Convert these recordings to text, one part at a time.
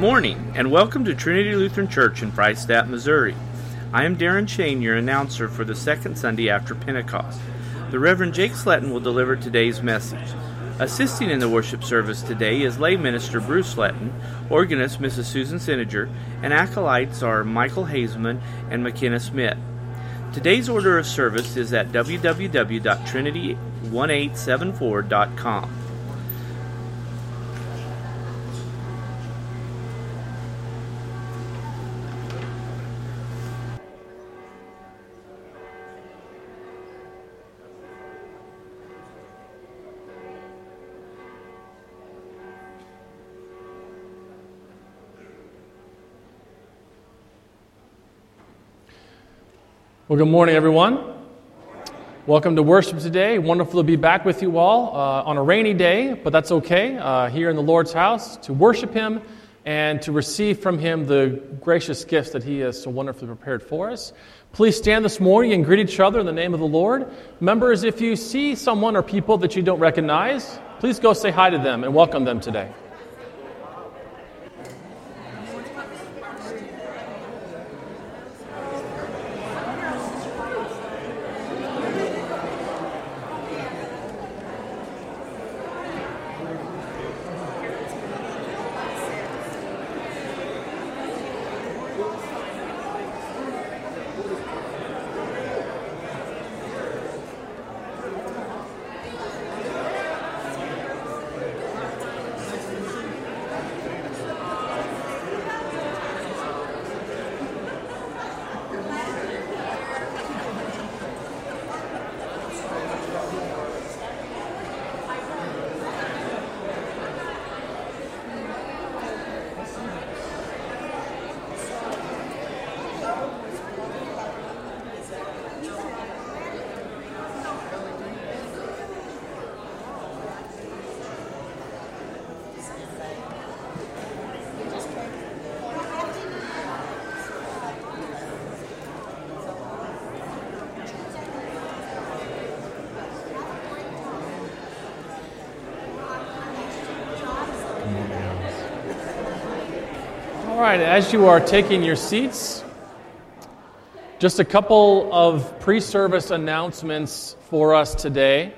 Morning, and welcome to Trinity Lutheran Church in Freistatt, Missouri. I am Darren Shane, your announcer for the second Sunday after Pentecost. The Reverend Jake Sletton will deliver today's message. Assisting in the worship service today is lay minister Bruce Sletton, organist Mrs. Susan Sininger, and acolytes are Michael Hazeman and McKenna Smith. Today's order of service is at www.trinity1874.com. Well, good morning, everyone. Welcome to worship today. Wonderful to be back with you all uh, on a rainy day, but that's okay. Uh, here in the Lord's house to worship Him and to receive from Him the gracious gifts that He has so wonderfully prepared for us. Please stand this morning and greet each other in the name of the Lord. Members, if you see someone or people that you don't recognize, please go say hi to them and welcome them today. Right, as you are taking your seats, just a couple of pre service announcements for us today.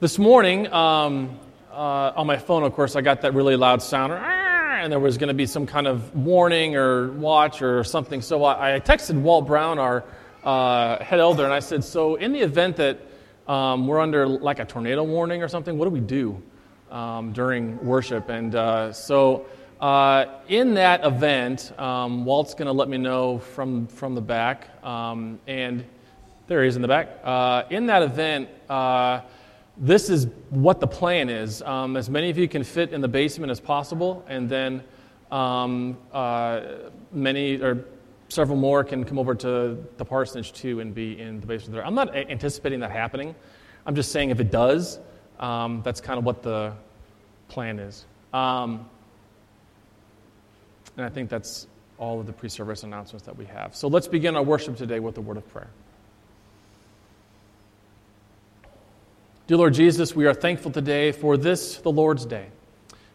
This morning, um, uh, on my phone, of course, I got that really loud sound, and there was going to be some kind of warning or watch or something. So I, I texted Walt Brown, our uh, head elder, and I said, So, in the event that um, we're under like a tornado warning or something, what do we do um, during worship? And uh, so, uh, in that event, um, Walt's going to let me know from, from the back, um, and there he is in the back. Uh, in that event, uh, this is what the plan is. Um, as many of you can fit in the basement as possible, and then um, uh, many or several more can come over to the parsonage too and be in the basement there. I'm not anticipating that happening. I'm just saying if it does, um, that's kind of what the plan is. Um, and I think that's all of the pre service announcements that we have. So let's begin our worship today with a word of prayer. Dear Lord Jesus, we are thankful today for this, the Lord's Day.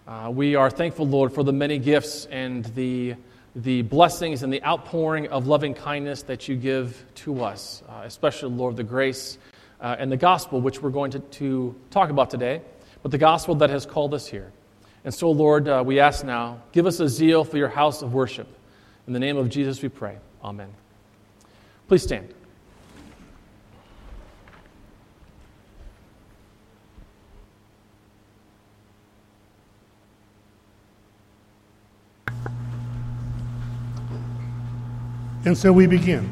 Uh, we are thankful, Lord, for the many gifts and the, the blessings and the outpouring of loving kindness that you give to us, uh, especially, Lord, the grace uh, and the gospel, which we're going to, to talk about today, but the gospel that has called us here. And so, Lord, uh, we ask now, give us a zeal for your house of worship. In the name of Jesus we pray. Amen. Please stand. And so we begin.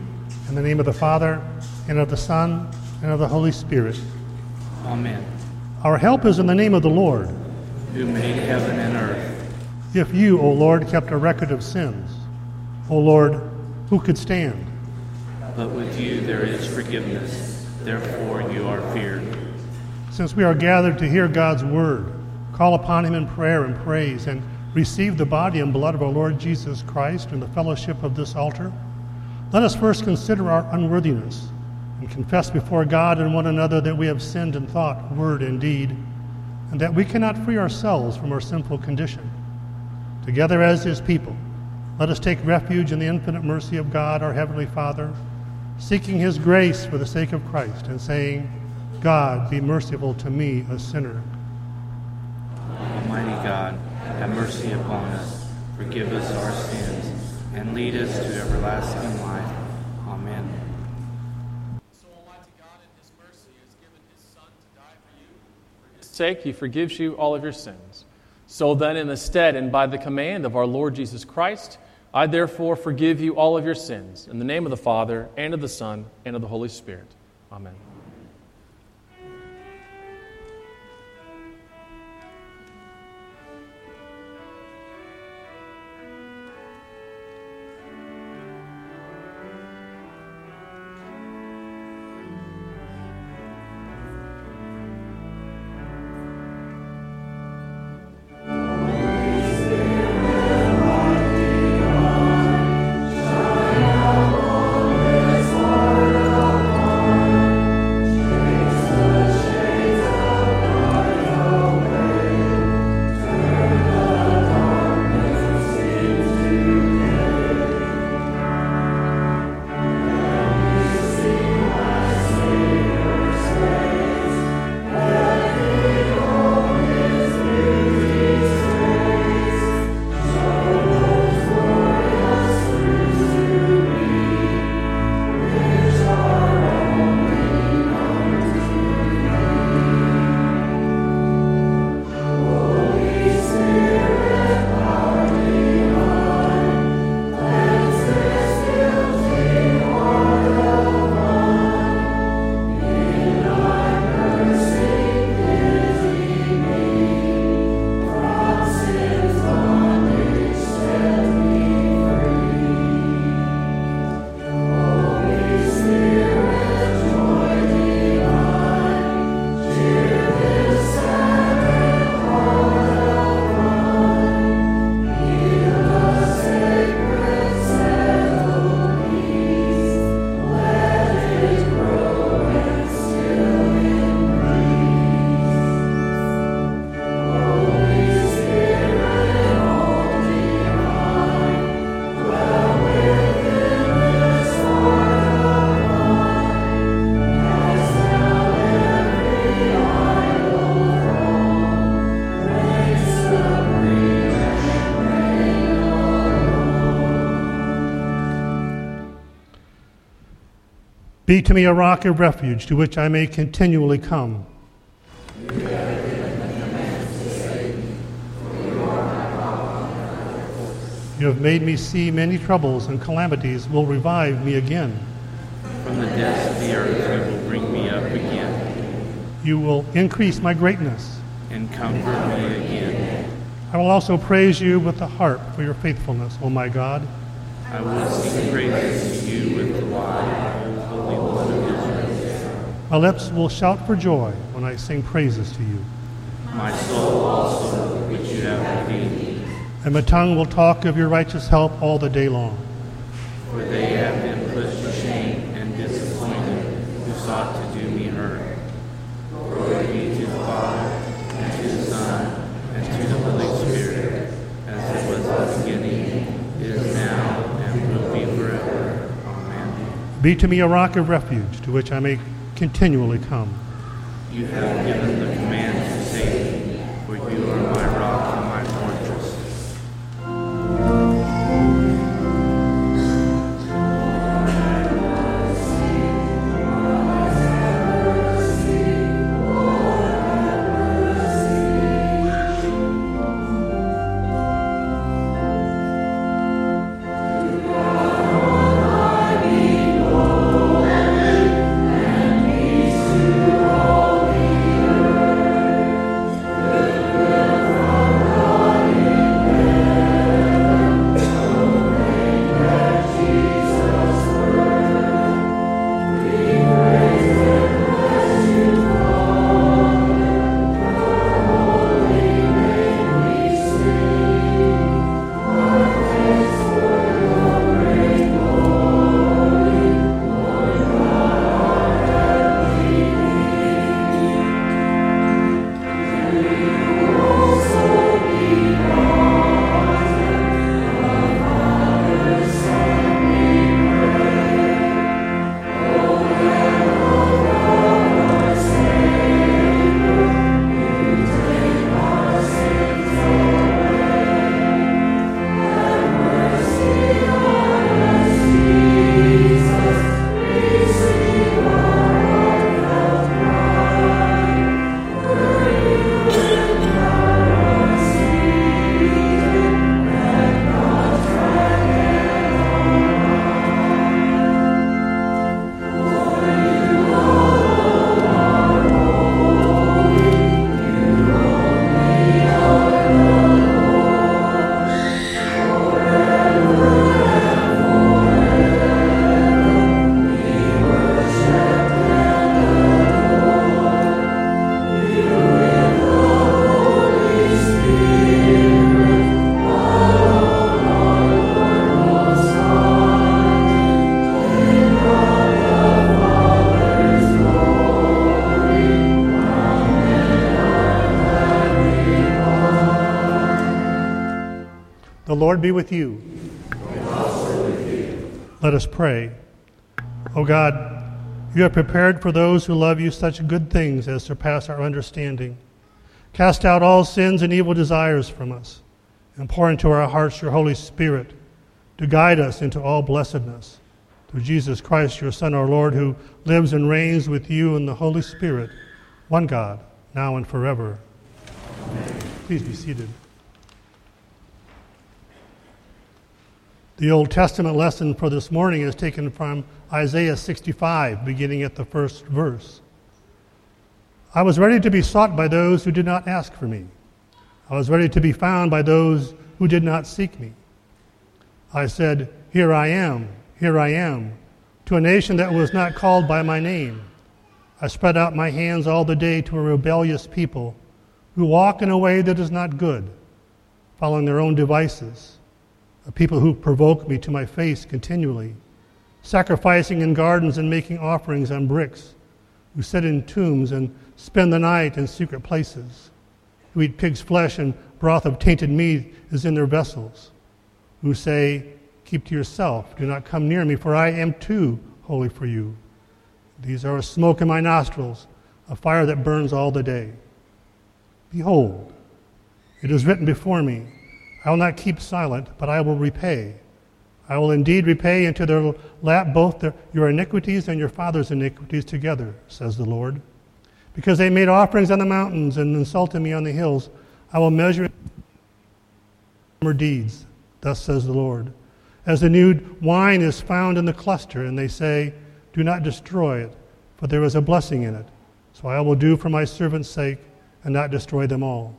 In the name of the Father, and of the Son, and of the Holy Spirit. Amen. Our help is in the name of the Lord who made heaven and earth. If you, O Lord, kept a record of sins, O Lord, who could stand? But with you there is forgiveness, therefore you are feared. Since we are gathered to hear God's word, call upon him in prayer and praise, and receive the body and blood of our Lord Jesus Christ in the fellowship of this altar, let us first consider our unworthiness and confess before God and one another that we have sinned in thought, word, and deed and that we cannot free ourselves from our sinful condition. Together as his people, let us take refuge in the infinite mercy of God, our Heavenly Father, seeking his grace for the sake of Christ, and saying, God, be merciful to me, a sinner. Almighty God, have mercy upon us, forgive us our sins, and lead us to everlasting life. Amen. So Almighty God in his mercy has given his Son to die for you. For his sake, he forgives you all of your sins. So then, in the stead and by the command of our Lord Jesus Christ, I therefore forgive you all of your sins. In the name of the Father, and of the Son, and of the Holy Spirit. Amen. Be to me a rock of refuge to which I may continually come. You have made me see many troubles, and calamities will revive me again. From the depths of the earth you will bring me up again, You will increase my greatness. and comfort me again. I will also praise you with the harp for your faithfulness, O my God. I will sing praises to you with the lyre, O Holy One of Israel. My lips will shout for joy when I sing praises to you. My soul also, which you have redeemed, And my tongue will talk of your righteous help all the day long. for they have been put to shame and disappointed who sought to do me hurt. Glory be to the Father, and to the Son, and to the Holy Spirit, as it was in the beginning, is now, and will be forever. Amen. Be to me a rock of refuge to which I may continually come. You have given the command Lord be with you. Let us pray. O God, you have prepared for those who love you such good things as surpass our understanding. Cast out all sins and evil desires from us, and pour into our hearts your Holy Spirit to guide us into all blessedness. Through Jesus Christ, your Son, our Lord, who lives and reigns with you in the Holy Spirit, one God, now and forever. Amen. Please be seated. The Old Testament lesson for this morning is taken from Isaiah 65, beginning at the first verse. I was ready to be sought by those who did not ask for me. I was ready to be found by those who did not seek me. I said, Here I am, here I am, to a nation that was not called by my name. I spread out my hands all the day to a rebellious people who walk in a way that is not good, following their own devices, people who provoke me to my face continually, sacrificing in gardens and making offerings on bricks, who sit in tombs and spend the night in secret places, who eat pig's flesh and broth of tainted meat is in their vessels, who say, Keep to yourself, do not come near me, for I am too holy for you. These are a smoke in my nostrils, a fire that burns all the day. Behold, it is written before me, I will not keep silent, but I will repay. I will indeed repay into their lap both their, your iniquities and your father's iniquities together, says the Lord. Because they made offerings on the mountains and insulted me on the hills, I will measure their deeds, thus says the Lord. As the new wine is found in the cluster, and they say, Do not destroy it, for there is a blessing in it. So I will do for my servant's sake and not destroy them all.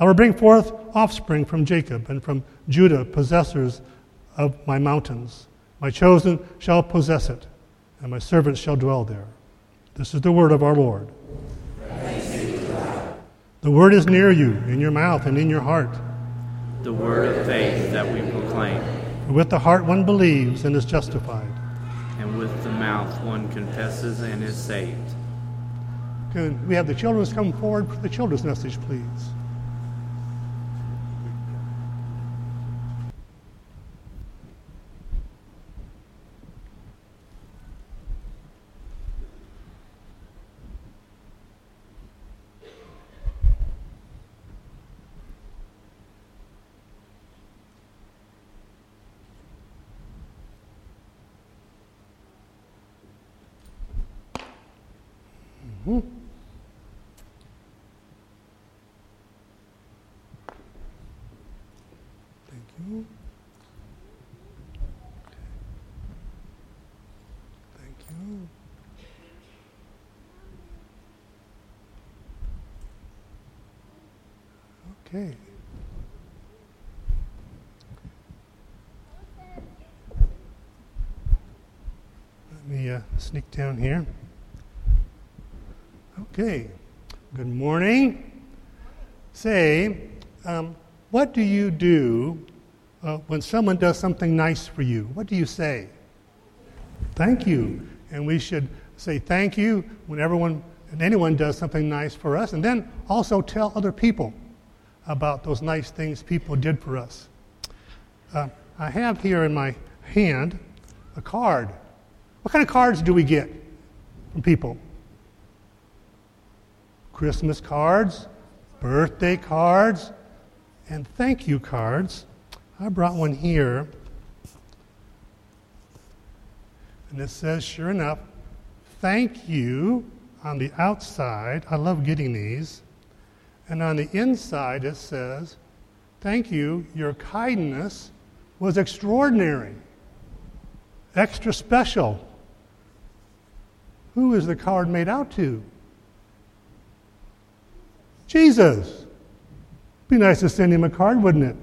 I will bring forth offspring from Jacob and from Judah, possessors of my mountains. My chosen shall possess it, and my servants shall dwell there. This is the word of our Lord. The word is near you, in your mouth and in your heart. The word of faith that we proclaim. With the heart one believes and is justified. And with the mouth one confesses and is saved. Can we have the children come forward for the children's message, please? Mm-hmm. Thank you. Thank you. Okay. Let me uh, sneak down here. Okay, good morning. Say, um, what do you do uh, when someone does something nice for you? What do you say? Thank you. And we should say thank you when everyone and anyone does something nice for us, and then also tell other people about those nice things people did for us. Uh, I have here in my hand a card. What kind of cards do we get from people? Christmas cards, birthday cards, and thank you cards. I brought one here. And it says, sure enough, thank you on the outside. I love getting these. And on the inside, it says, thank you, your kindness was extraordinary, extra special. Who is the card made out to? Jesus. Be nice to send him a card, wouldn't it?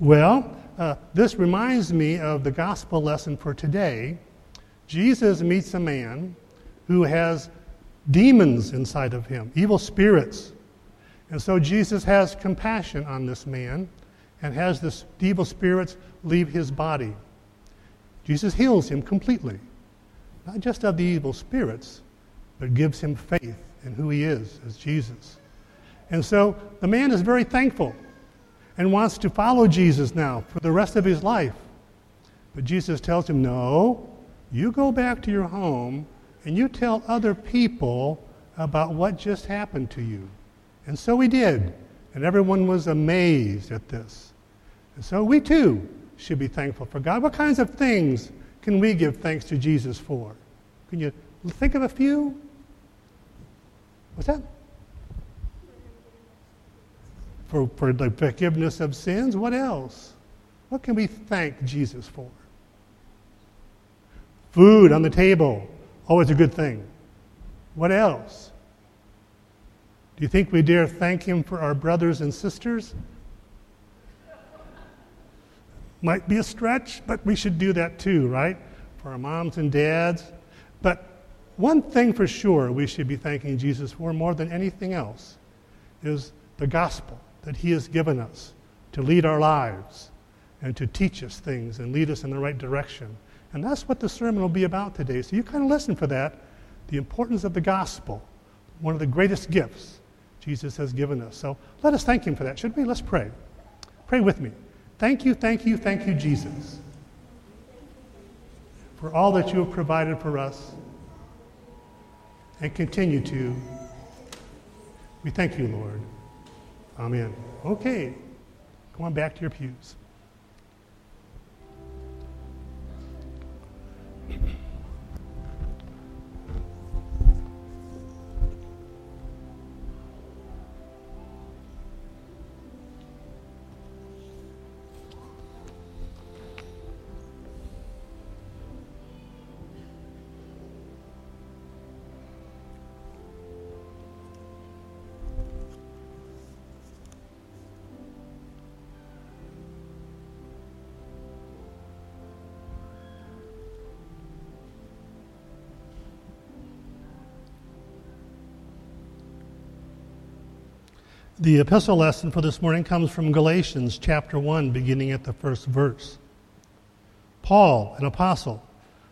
Well, uh, this reminds me of the gospel lesson for today. Jesus meets a man who has demons inside of him, evil spirits. And so Jesus has compassion on this man and has the evil spirits leave his body. Jesus heals him completely, not just of the evil spirits, but gives him faith in who he is as Jesus. And so the man is very thankful. and wants to follow Jesus now for the rest of his life. But Jesus tells him, No, you go back to your home and you tell other people about what just happened to you. And so we did. And everyone was amazed at this. And so we too should be thankful for God. What kinds of things can we give thanks to Jesus for? Can you think of a few? What's that? For, for the forgiveness of sins? What else? What can we thank Jesus for? Food on the table, always a good thing. What else? Do you think we dare thank Him for our brothers and sisters? Might be a stretch, but we should do that too, right? For our moms and dads. But one thing for sure we should be thanking Jesus for more than anything else is the gospel that He has given us to lead our lives and to teach us things and lead us in the right direction. And that's what the sermon will be about today. So you kind of listen for that the importance of the gospel, one of the greatest gifts Jesus has given us. So let us thank Him for that, should we? Let's pray. Pray with me. Thank you, thank you, thank you, Jesus, for all that you have provided for us and continue to. We thank you, Lord. Amen. Okay, come on back to your pews. The epistle lesson for this morning comes from Galatians chapter 1, beginning at the first verse. Paul, an apostle,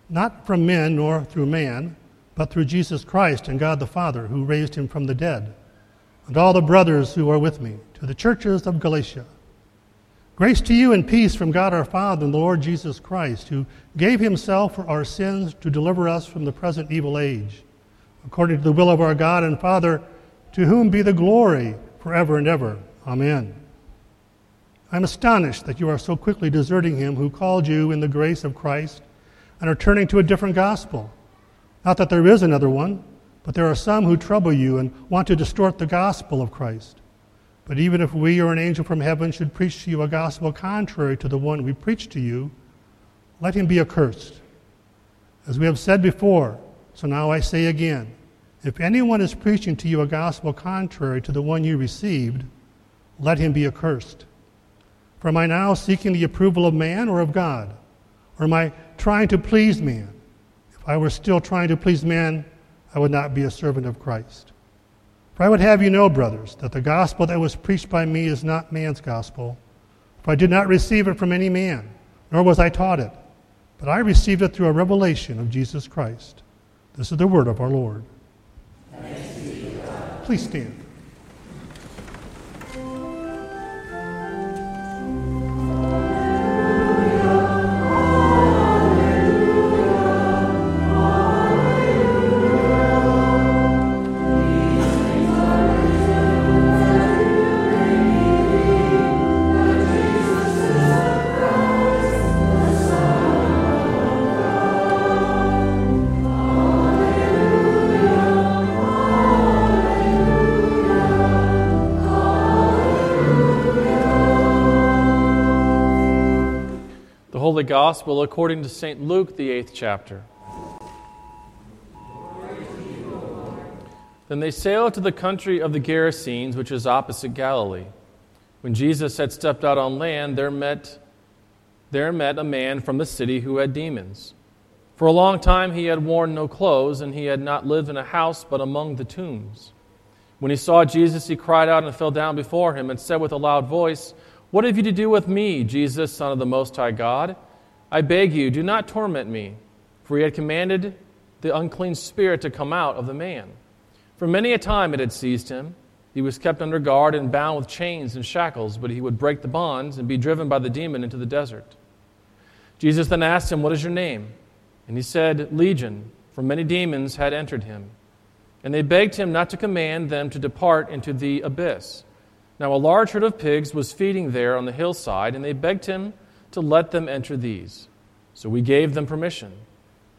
not from men nor through man, but through Jesus Christ and God the Father, who raised him from the dead, and all the brothers who are with me, to the churches of Galatia. Grace to you and peace from God our Father and the Lord Jesus Christ, who gave himself for our sins to deliver us from the present evil age, according to the will of our God and Father, to whom be the glory forever and ever. Amen. I'm astonished that you are so quickly deserting him who called you in the grace of Christ and are turning to a different gospel. Not that there is another one, but there are some who trouble you and want to distort the gospel of Christ. But even if we or an angel from heaven should preach to you a gospel contrary to the one we preach to you, let him be accursed. As we have said before, so now I say again if anyone is preaching to you a gospel contrary to the one you received, let him be accursed. For am I now seeking the approval of man or of God? Or am I trying to please man? If I were still trying to please man, I would not be a servant of Christ. For I would have you know, brothers, that the gospel that was preached by me is not man's gospel. For I did not receive it from any man, nor was I taught it, but I received it through a revelation of Jesus Christ. This is the word of our Lord. Please stand. Gospel according to St. Luke, the eighth chapter. Then they sailed to the country of the Gerasenes, which is opposite Galilee. When Jesus had stepped out on land, there met, there met a man from the city who had demons. For a long time he had worn no clothes, and he had not lived in a house but among the tombs. When he saw Jesus, he cried out and fell down before him and said with a loud voice, what have you to do with me, Jesus, Son of the Most High God? I beg you, do not torment me. For he had commanded the unclean spirit to come out of the man. For many a time it had seized him, He was kept under guard and bound with chains and shackles, but he would break the bonds and be driven by the demon into the desert. Jesus then asked him, What is your name? And he said, Legion, for many demons had entered him. And they begged him not to command them to depart into the abyss. Now a large herd of pigs was feeding there on the hillside, and they begged him to let them enter these. So we gave them permission.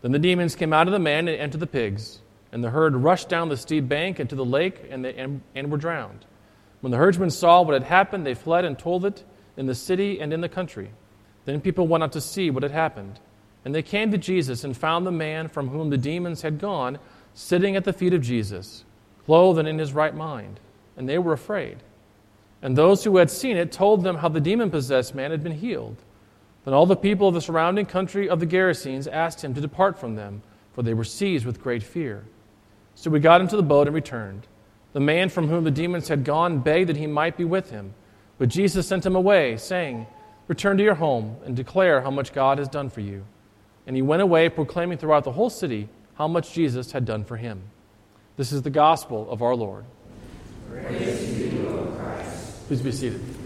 Then the demons came out of the man and entered the pigs, and the herd rushed down the steep bank into the lake and, they, and, and were drowned. When the herdsmen saw what had happened, they fled and told it in the city and in the country. Then people went out to see what had happened. And they came to Jesus and found the man from whom the demons had gone sitting at the feet of Jesus, clothed and in his right mind. And they were afraid. And those who had seen it told them how the demon possessed man had been healed. Then all the people of the surrounding country of the Gerasenes asked him to depart from them, for they were seized with great fear. So we got into the boat and returned. The man from whom the demons had gone begged that he might be with him. But Jesus sent him away, saying, Return to your home and declare how much God has done for you. And he went away, proclaiming throughout the whole city how much Jesus had done for him. This is the gospel of our Lord. Please be seated.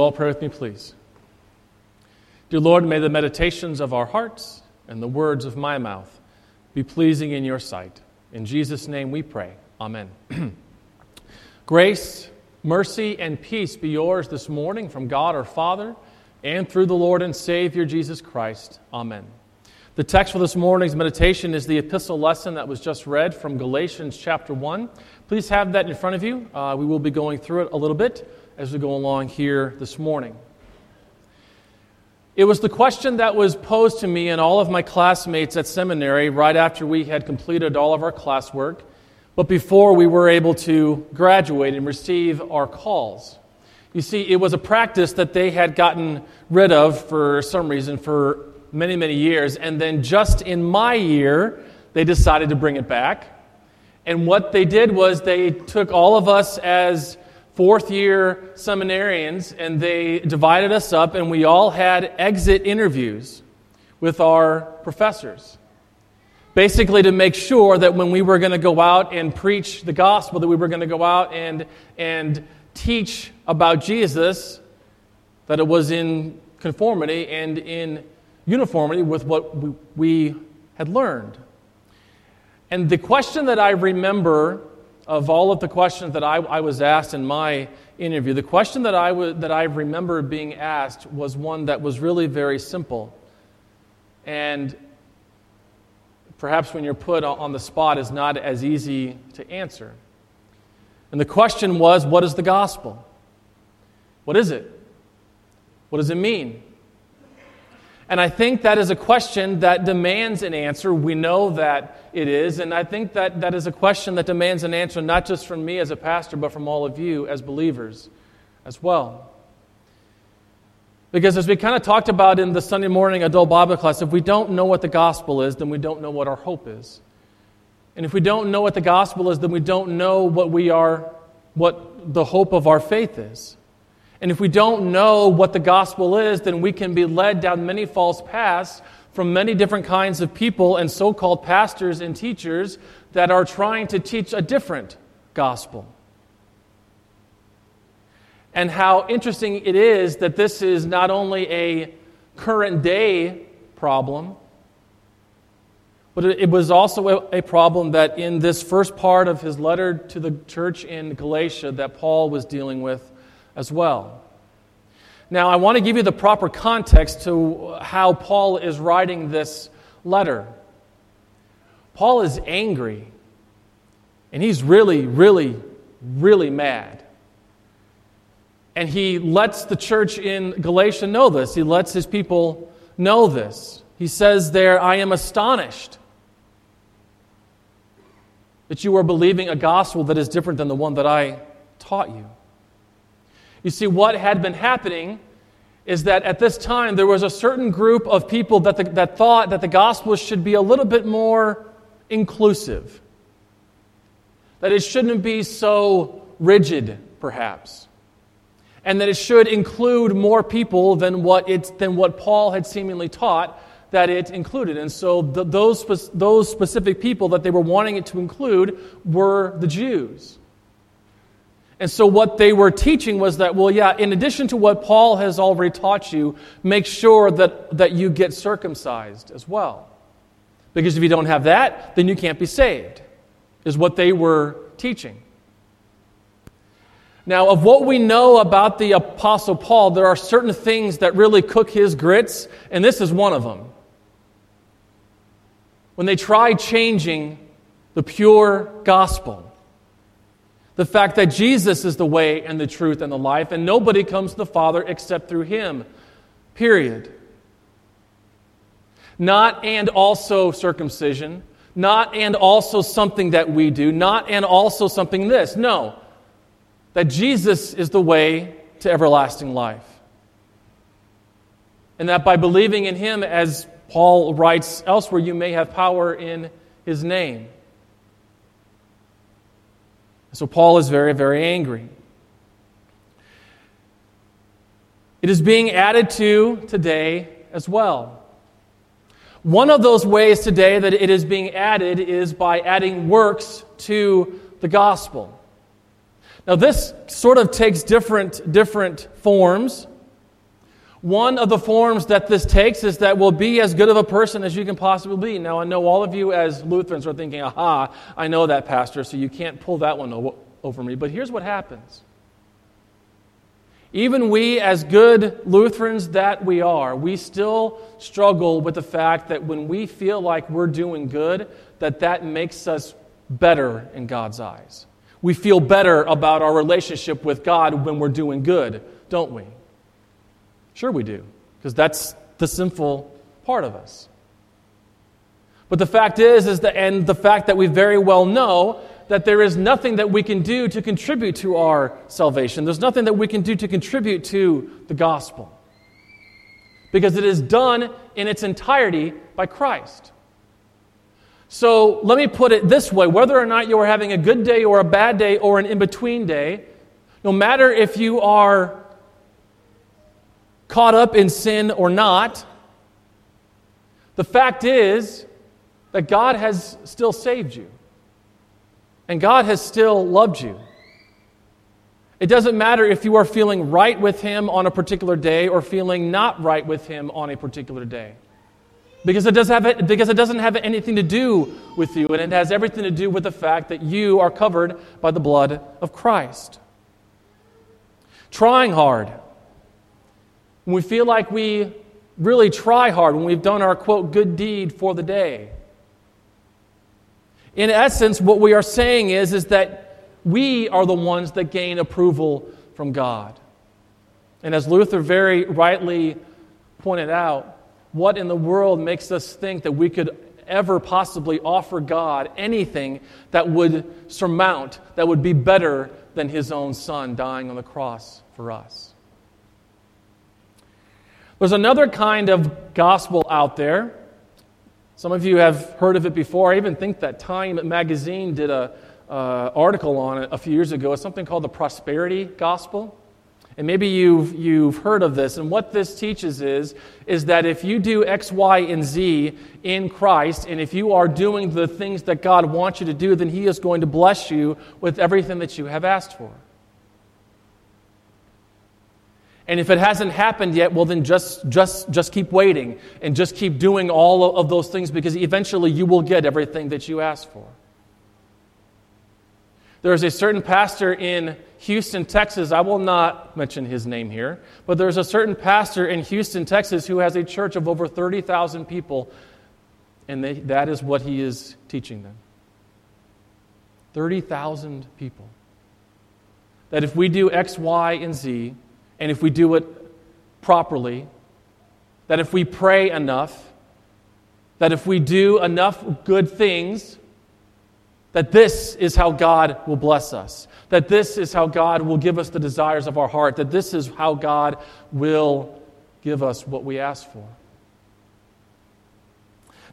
All pray with me, please? Dear Lord, may the meditations of our hearts and the words of my mouth be pleasing in your sight. In Jesus' name we pray. Amen. Grace, mercy, and peace be yours this morning from God our Father and through the Lord and Savior Jesus Christ. Amen. The text for this morning's meditation is the epistle lesson that was just read from Galatians chapter 1. Please have that in front of you. Uh, we will be going through it a little bit as we go along here this morning. It was the question that was posed to me and all of my classmates at seminary right after we had completed all of our classwork, but before we were able to graduate and receive our calls. You see, it was a practice that they had gotten rid of for some reason for many, many years. And then just in my year, they decided to bring it back. And what they did was they took all of us as fourth year seminarians and they divided us up, and we all had exit interviews with our professors. Basically, to make sure that when we were going to go out and preach the gospel, that we were going to go out and, and teach about Jesus, that it was in conformity and in uniformity with what we had learned. And the question that I remember of all of the questions that I, I was asked in my interview, the question that I, w- that I remember being asked was one that was really very simple. And perhaps when you're put on the spot is not as easy to answer. And the question was what is the gospel? What is it? What does it mean? And I think that is a question that demands an answer. We know that it is. And I think that that is a question that demands an answer not just from me as a pastor, but from all of you as believers as well. Because as we kind of talked about in the Sunday morning adult Bible class, if we don't know what the gospel is, then we don't know what our hope is. And if we don't know what the gospel is, then we don't know what we are, what the hope of our faith is. And if we don't know what the gospel is, then we can be led down many false paths from many different kinds of people and so called pastors and teachers that are trying to teach a different gospel. And how interesting it is that this is not only a current day problem, but it was also a problem that in this first part of his letter to the church in Galatia that Paul was dealing with as well. Now, I want to give you the proper context to how Paul is writing this letter. Paul is angry, and he's really, really, really mad. And he lets the church in Galatia know this. He lets his people know this. He says there, I am astonished that you are believing a gospel that is different than the one that I taught you. You see, what had been happening is that at this time there was a certain group of people that, the, that thought that the gospel should be a little bit more inclusive, that it shouldn't be so rigid, perhaps, and that it should include more people than what, it, than what Paul had seemingly taught that it included. And so the, those, those specific people that they were wanting it to include were the Jews. And so, what they were teaching was that, well, yeah, in addition to what Paul has already taught you, make sure that, that you get circumcised as well. Because if you don't have that, then you can't be saved, is what they were teaching. Now, of what we know about the Apostle Paul, there are certain things that really cook his grits, and this is one of them. When they tried changing the pure gospel, the fact that Jesus is the way and the truth and the life, and nobody comes to the Father except through Him. Period. Not and also circumcision, not and also something that we do, not and also something this. No. That Jesus is the way to everlasting life. And that by believing in Him, as Paul writes elsewhere, you may have power in His name. So Paul is very, very angry. It is being added to today as well. One of those ways today that it is being added is by adding works to the gospel. Now, this sort of takes different, different forms. One of the forms that this takes is that we'll be as good of a person as you can possibly be. Now, I know all of you as Lutherans are thinking, aha, I know that, Pastor, so you can't pull that one over me. But here's what happens. Even we, as good Lutherans that we are, we still struggle with the fact that when we feel like we're doing good, that that makes us better in God's eyes. We feel better about our relationship with God when we're doing good, don't we? Sure, we do, because that's the sinful part of us. But the fact is, is that, and the fact that we very well know that there is nothing that we can do to contribute to our salvation. There's nothing that we can do to contribute to the gospel. Because it is done in its entirety by Christ. So let me put it this way whether or not you are having a good day or a bad day or an in between day, no matter if you are caught up in sin or not, the fact is that God has still saved you. And God has still loved you. It doesn't matter if you are feeling right with Him on a particular day or feeling not right with Him on a particular day. Because it, does have, because it doesn't have anything to do with you, and it has everything to do with the fact that you are covered by the blood of Christ. Trying hard. When we feel like we really try hard, when we've done our quote, good deed for the day. In essence, what we are saying is, is that we are the ones that gain approval from God. And as Luther very rightly pointed out, what in the world makes us think that we could ever possibly offer God anything that would surmount, that would be better than his own son dying on the cross for us? There's another kind of gospel out there some of you have heard of it before. I even think that Time magazine did an uh, article on it a few years ago. It's something called the prosperity gospel. And maybe you've, you've heard of this. And what this teaches is, is that if you do X, Y, and Z in Christ, and if you are doing the things that God wants you to do, then He is going to bless you with everything that you have asked for. And if it hasn't happened yet, well, then just, just, just keep waiting and just keep doing all of those things because eventually you will get everything that you ask for. There is a certain pastor in Houston, Texas. I will not mention his name here, but there's a certain pastor in Houston, Texas, who has a church of over 30,000 people, and they, that is what he is teaching them 30,000 people. That if we do X, Y, and Z, and if we do it properly, that if we pray enough, that if we do enough good things, that this is how God will bless us, that this is how God will give us the desires of our heart, that this is how God will give us what we ask for.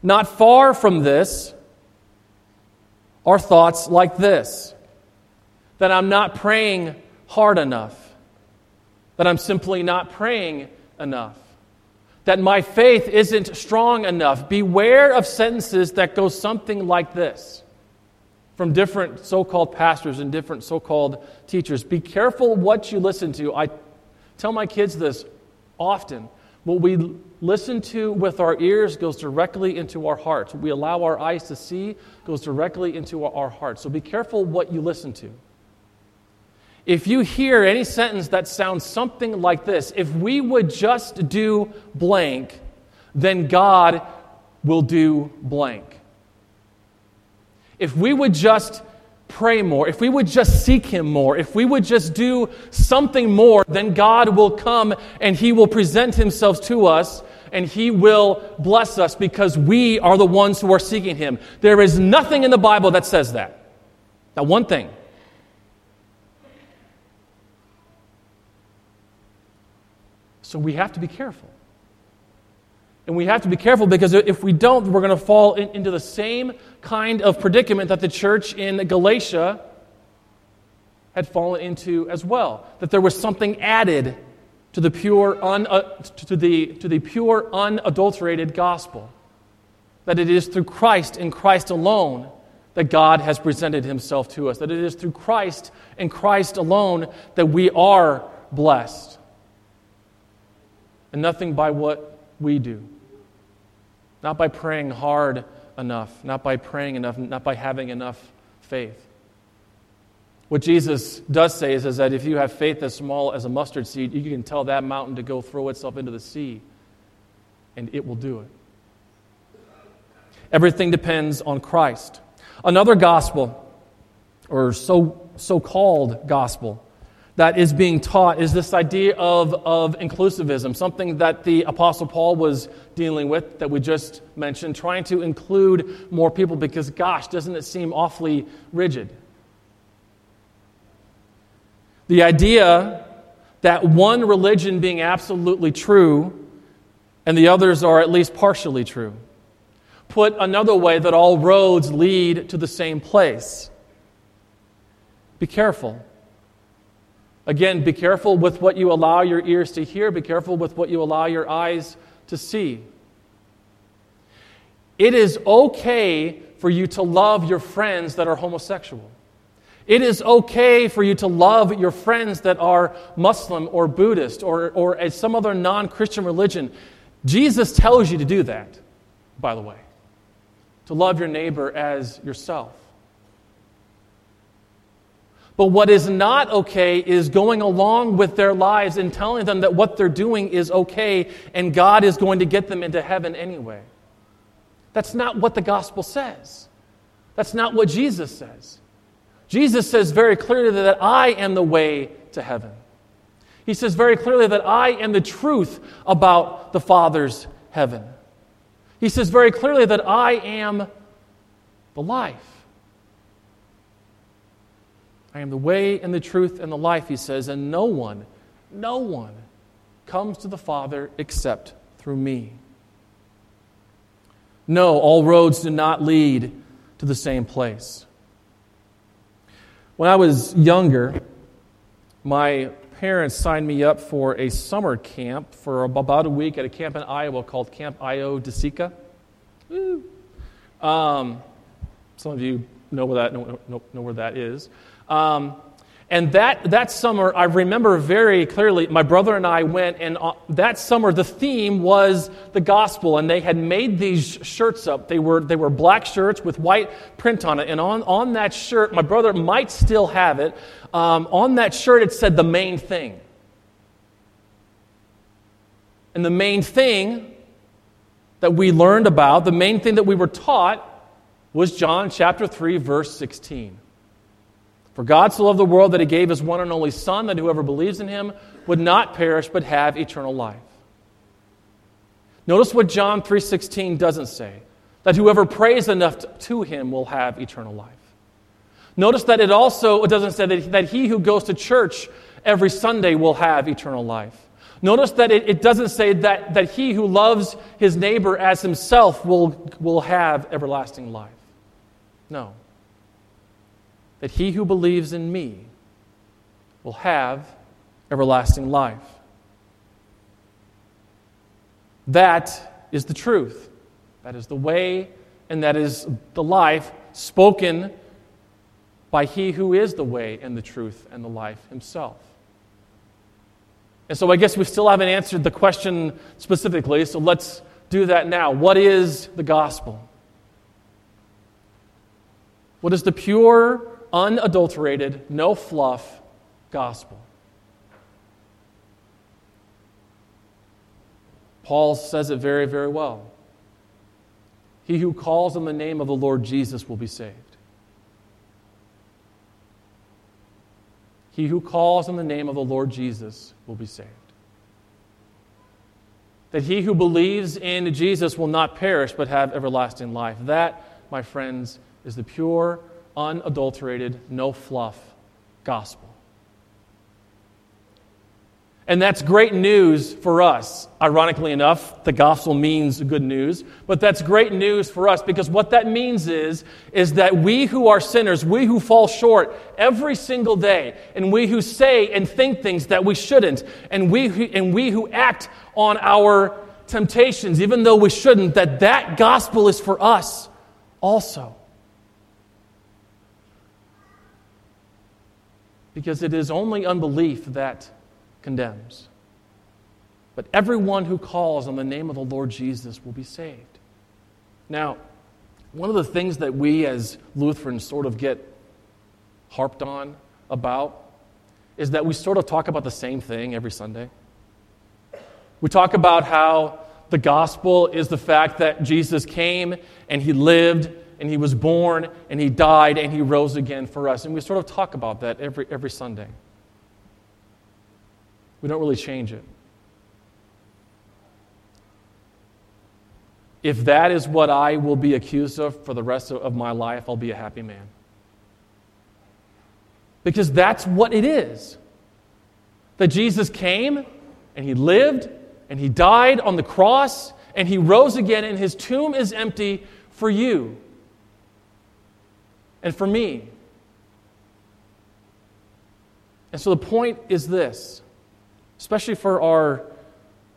Not far from this are thoughts like this that I'm not praying hard enough that I'm simply not praying enough, that my faith isn't strong enough. Beware of sentences that go something like this from different so called pastors and different so called teachers. Be careful what you listen to. I tell my kids this often. What we listen to with our ears goes directly into our hearts. What we allow our eyes to see goes directly into our hearts. So be careful what you listen to. If you hear any sentence that sounds something like this, if we would just do blank, then God will do blank. If we would just pray more, if we would just seek Him more, if we would just do something more, then God will come and He will present Himself to us and He will bless us because we are the ones who are seeking Him. There is nothing in the Bible that says that. Now, one thing. So we have to be careful. And we have to be careful because if we don't, we're going to fall in, into the same kind of predicament that the church in Galatia had fallen into as well. That there was something added to the pure, un, uh, to the, to the pure unadulterated gospel. That it is through Christ and Christ alone that God has presented himself to us. That it is through Christ and Christ alone that we are blessed and nothing by what we do. Not by praying hard enough, not by praying enough, not by having enough faith. What Jesus does say is, is that if you have faith as small as a mustard seed, you can tell that mountain to go throw itself into the sea, and it will do it. Everything depends on Christ. Another gospel, or so, so called gospel, that is being taught is this idea of, of inclusivism, something that the Apostle Paul was dealing with that we just mentioned, trying to include more people because, gosh, doesn't it seem awfully rigid? The idea that one religion being absolutely true and the others are at least partially true. Put another way, that all roads lead to the same place. Be careful. Again, be careful with what you allow your ears to hear, be careful with what you allow your eyes to see. It is okay for you to love your friends that are homosexual. It is okay for you to love your friends that are Muslim or Buddhist or, or some other non Christian religion. Jesus tells you to do that, by the way, to love your neighbor as yourself. But what is not okay is going along with their lives and telling them that what they're doing is okay and God is going to get them into heaven anyway. That's not what the gospel says. That's not what Jesus says. Jesus says very clearly that I am the way to heaven. He says very clearly that I am the truth about the Father's heaven. He says very clearly that I am the life. I am the way and the truth and the life, he says, and no one, no one comes to the Father except through me. No, all roads do not lead to the same place. When I was younger, my parents signed me up for a summer camp for about a week at a camp in Iowa called Camp Io-Di-Se-Ca. Um, some of you know where that, know, know where that is. Um, and that, that summer, I remember very clearly, my brother and I went, and uh, that summer the theme was the gospel, and they had made these shirts up. They were, they were black shirts with white print on it, and on, on that shirt, my brother might still have it. Um, on that shirt, it said the main thing. And the main thing that we learned about, the main thing that we were taught, was John chapter 3, verse 16. For God so loved the world that he gave his one and only Son, that whoever believes in him would not perish but have eternal life. Notice what John 3:16 doesn't say, that whoever prays enough to him will have eternal life. Notice that it also doesn't say that, that he who goes to church every Sunday will have eternal life. Notice that it, it doesn't say that, that he who loves his neighbor as himself will, will have everlasting life. No that he who believes in me will have everlasting life. That is the truth. That is the way, and that is the life spoken by he who is the way and the truth and the life himself. And so I guess we still haven't answered the question specifically, so let's do that now. What is the gospel? What is the pure unadulterated, no fluff gospel. Paul says it very, very well. He who calls on the name of the Lord Jesus will be saved. He who calls on the name of the Lord Jesus will be saved. That he who believes in Jesus will not perish but have everlasting life. That, my friends, is the pure, unadulterated, no fluff gospel. And that's great news for us. Ironically enough, the gospel means good news, but that's great news for us because what that means is, is that we who are sinners, we who fall short every single day, and we who say and think things that we shouldn't, and we who, and we who act on our temptations, even though we shouldn't, that that gospel is for us also. Because it is only unbelief that condemns. But everyone who calls on the name of the Lord Jesus will be saved. Now, one of the things that we as Lutherans sort of get harped on about is that we sort of talk about the same thing every Sunday. We talk about how the gospel is the fact that Jesus came and he lived and he was born and he died and he rose again for us. And we sort of talk about that every, every Sunday. We don't really change it. If that is what I will be accused of for the rest of my life, I'll be a happy man. Because that's what it is. that Jesus came and he lived and he died on the cross and he rose again and his tomb is empty for you and for me. And so the point is this, especially for our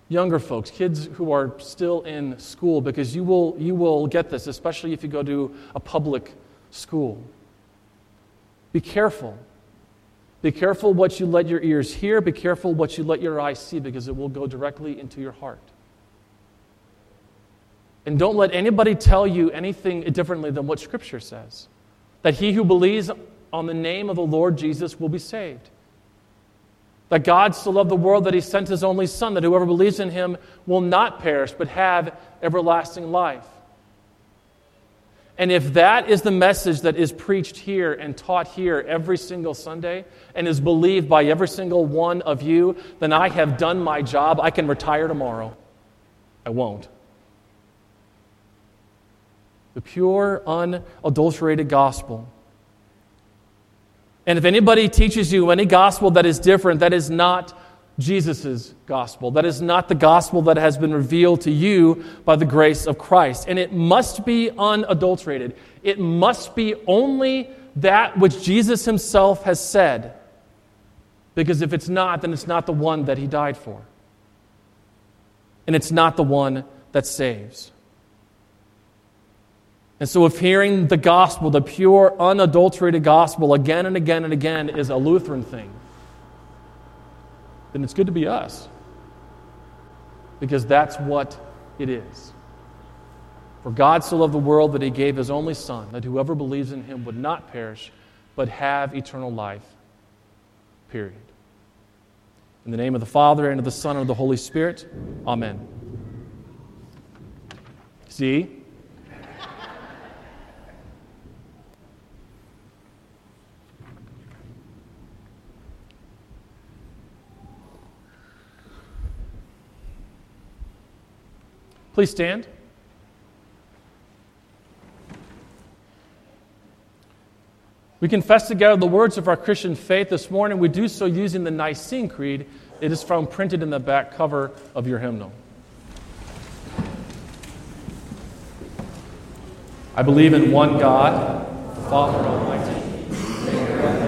younger folks, kids who are still in school, because you will, you will get this, especially if you go to a public school. Be careful. Be careful what you let your ears hear. Be careful what you let your eyes see, because it will go directly into your heart. And don't let anybody tell you anything differently than what Scripture says that he who believes on the name of the Lord Jesus will be saved. That God so loved the world that he sent his only Son, that whoever believes in him will not perish, but have everlasting life. And if that is the message that is preached here and taught here every single Sunday and is believed by every single one of you, then I have done my job. I can retire tomorrow. I won't. The pure, unadulterated gospel and if anybody teaches you any gospel that is different, that is not Jesus' gospel. That is not the gospel that has been revealed to you by the grace of Christ. And it must be unadulterated. It must be only that which Jesus himself has said. Because if it's not, then it's not the one that he died for. And it's not the one that saves. And so, if hearing the gospel, the pure, unadulterated gospel, again and again and again is a Lutheran thing, then it's good to be us. Because that's what it is. For God so loved the world that he gave his only Son, that whoever believes in him would not perish, but have eternal life. Period. In the name of the Father, and of the Son, and of the Holy Spirit, Amen. See? Please stand. We confess together the words of our Christian faith this morning. We do so using the Nicene Creed. It is found printed in the back cover of your hymnal. I believe in one God, the Father Almighty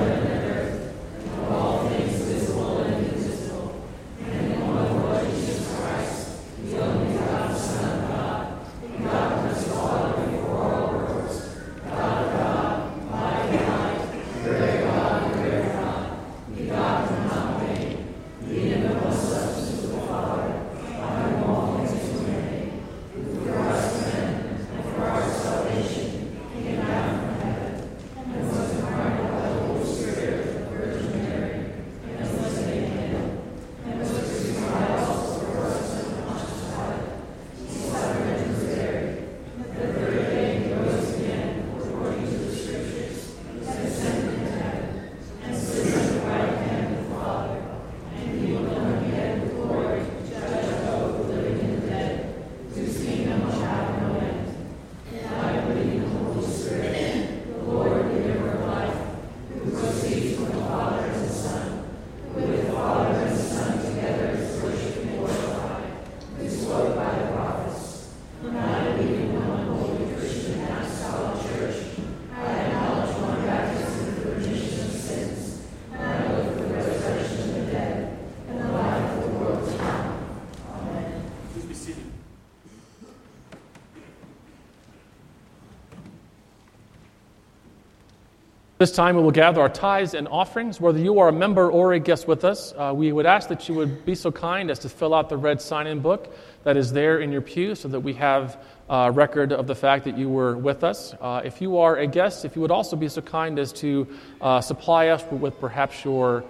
This time we will gather our tithes and offerings. Whether you are a member or a guest with us, uh, we would ask that you would be so kind as to fill out the red sign in book that is there in your pew so that we have a record of the fact that you were with us. Uh, if you are a guest, if you would also be so kind as to uh, supply us with perhaps your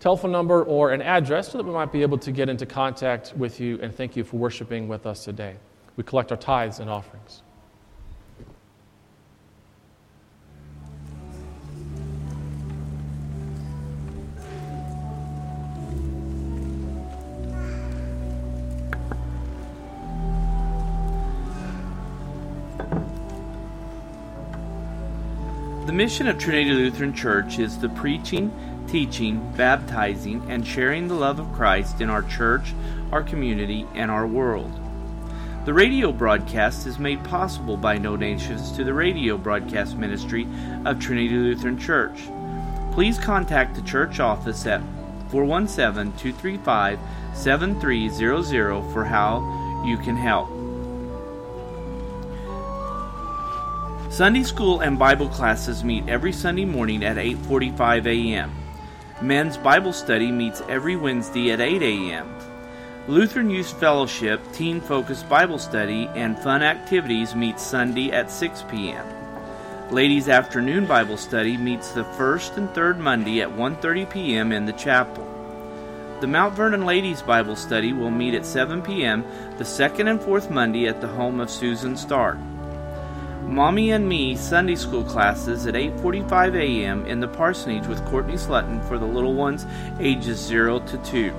telephone number or an address so that we might be able to get into contact with you and thank you for worshiping with us today. We collect our tithes and offerings. Mission of Trinity Lutheran Church is the preaching, teaching, baptizing, and sharing the love of Christ in our church, our community, and our world. The radio broadcast is made possible by donations to the radio broadcast ministry of Trinity Lutheran Church. Please contact the church office at 417 235 7300 for how you can help. Sunday school and Bible classes meet every Sunday morning at 8:45 a.m. Men's Bible study meets every Wednesday at 8 a.m. Lutheran Youth Fellowship Teen Focused Bible Study and Fun Activities meets Sunday at 6 p.m. Ladies Afternoon Bible Study meets the first and third Monday at 1:30 p.m. in the chapel. The Mount Vernon Ladies Bible Study will meet at 7 p.m. the second and fourth Monday at the home of Susan Stark. Mommy and Me Sunday School classes at 8:45 a.m. in the parsonage with Courtney Slutton for the little ones ages 0 to 2.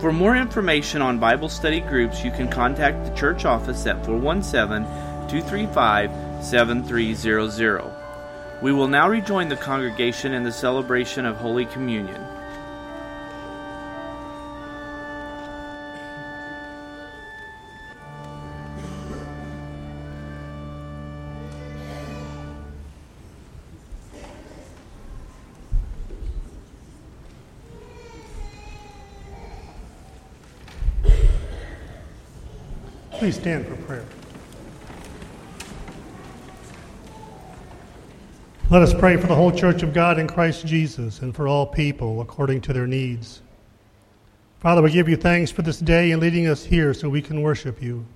For more information on Bible study groups, you can contact the church office at 417 235 7300. We will now rejoin the congregation in the celebration of Holy Communion. Please stand for prayer. Let us pray for the whole church of God in Christ Jesus and for all people according to their needs. Father, we give you thanks for this day and leading us here so we can worship you.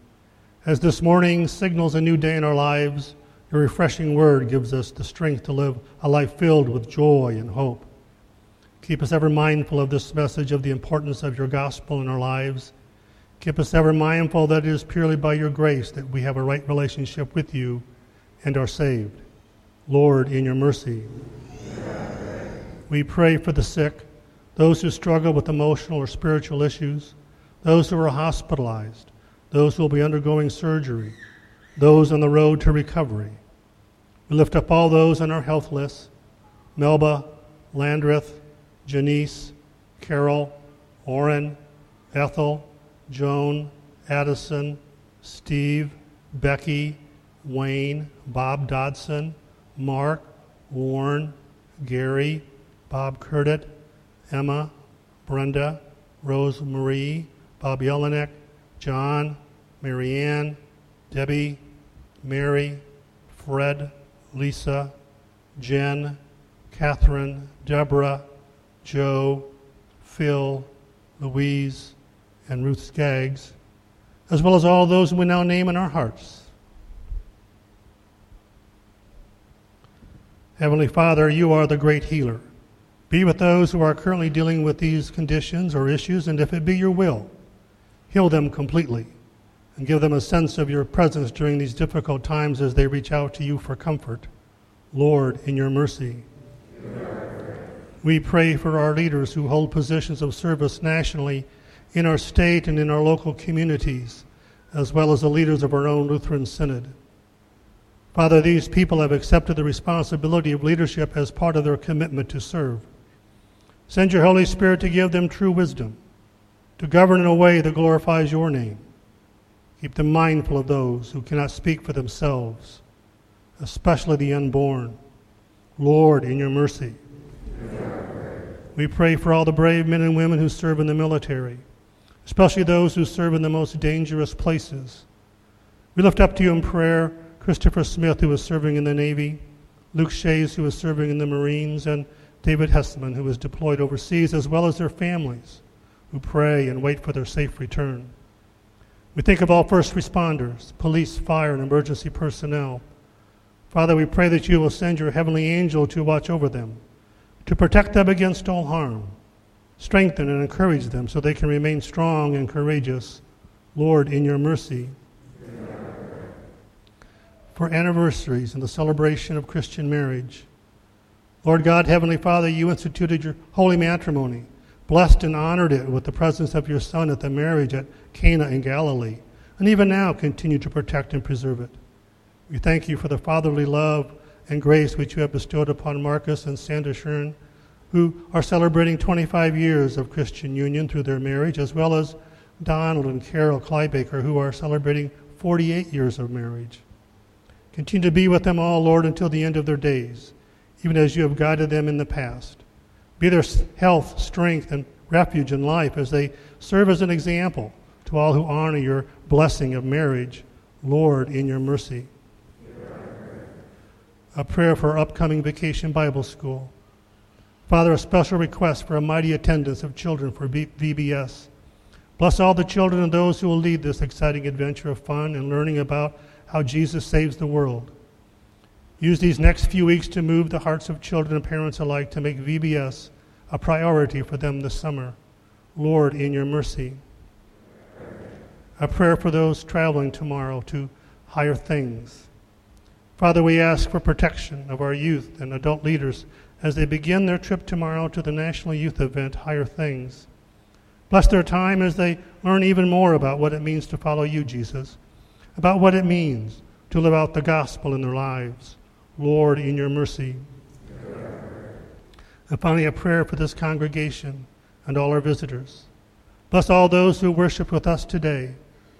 As this morning signals a new day in our lives, your refreshing word gives us the strength to live a life filled with joy and hope. Keep us ever mindful of this message of the importance of your gospel in our lives Keep us ever mindful that it is purely by your grace that we have a right relationship with you and are saved. Lord, in your mercy. We pray for the sick, those who struggle with emotional or spiritual issues, those who are hospitalized, those who will be undergoing surgery, those on the road to recovery. We lift up all those on our health list Melba, Landreth, Janice, Carol, Orrin, Ethel, Joan, Addison, Steve, Becky, Wayne, Bob Dodson, Mark, Warren, Gary, Bob Curtit, Emma, Brenda, Rose Marie, Bob Jelinek, John, Marianne, Debbie, Mary, Fred, Lisa, Jen, Catherine, Deborah, Joe, Phil, Louise, and Ruth Skaggs, as well as all those we now name in our hearts. Heavenly Father, you are the great healer. Be with those who are currently dealing with these conditions or issues, and if it be your will, heal them completely and give them a sense of your presence during these difficult times as they reach out to you for comfort. Lord, in your mercy. We pray for our leaders who hold positions of service nationally in our state and in our local communities, as well as the leaders of our own Lutheran Synod. Father, these people have accepted the responsibility of leadership as part of their commitment to serve. Send your Holy Spirit to give them true wisdom, to govern in a way that glorifies your name. Keep them mindful of those who cannot speak for themselves, especially the unborn. Lord, in your mercy. We pray for all the brave men and women who serve in the military especially those who serve in the most dangerous places. We lift up to you in prayer Christopher Smith, who is serving in the Navy, Luke Shays, who is serving in the Marines, and David Hessman, who is deployed overseas, as well as their families who pray and wait for their safe return. We think of all first responders, police, fire, and emergency personnel. Father, we pray that you will send your heavenly angel to watch over them, to protect them against all harm strengthen and encourage them so they can remain strong and courageous. Lord, in your mercy. For anniversaries and the celebration of Christian marriage. Lord God, Heavenly Father, you instituted your holy matrimony, blessed and honored it with the presence of your Son at the marriage at Cana in Galilee, and even now continue to protect and preserve it. We thank you for the fatherly love and grace which you have bestowed upon Marcus and Sandra Shern, who are celebrating 25 years of Christian union through their marriage, as well as Donald and Carol Clybaker, who are celebrating 48 years of marriage. Continue to be with them all, Lord, until the end of their days, even as you have guided them in the past. Be their health, strength, and refuge in life as they serve as an example to all who honor your blessing of marriage, Lord, in your mercy. A prayer for upcoming vacation Bible school. Father, a special request for a mighty attendance of children for VBS. Bless all the children and those who will lead this exciting adventure of fun and learning about how Jesus saves the world. Use these next few weeks to move the hearts of children and parents alike to make VBS a priority for them this summer. Lord, in your mercy. A prayer for those traveling tomorrow to higher things. Father, we ask for protection of our youth and adult leaders as they begin their trip tomorrow to the National Youth Event, Higher Things. Bless their time as they learn even more about what it means to follow you, Jesus, about what it means to live out the gospel in their lives. Lord, in your mercy. And finally, a prayer for this congregation and all our visitors. Bless all those who worship with us today,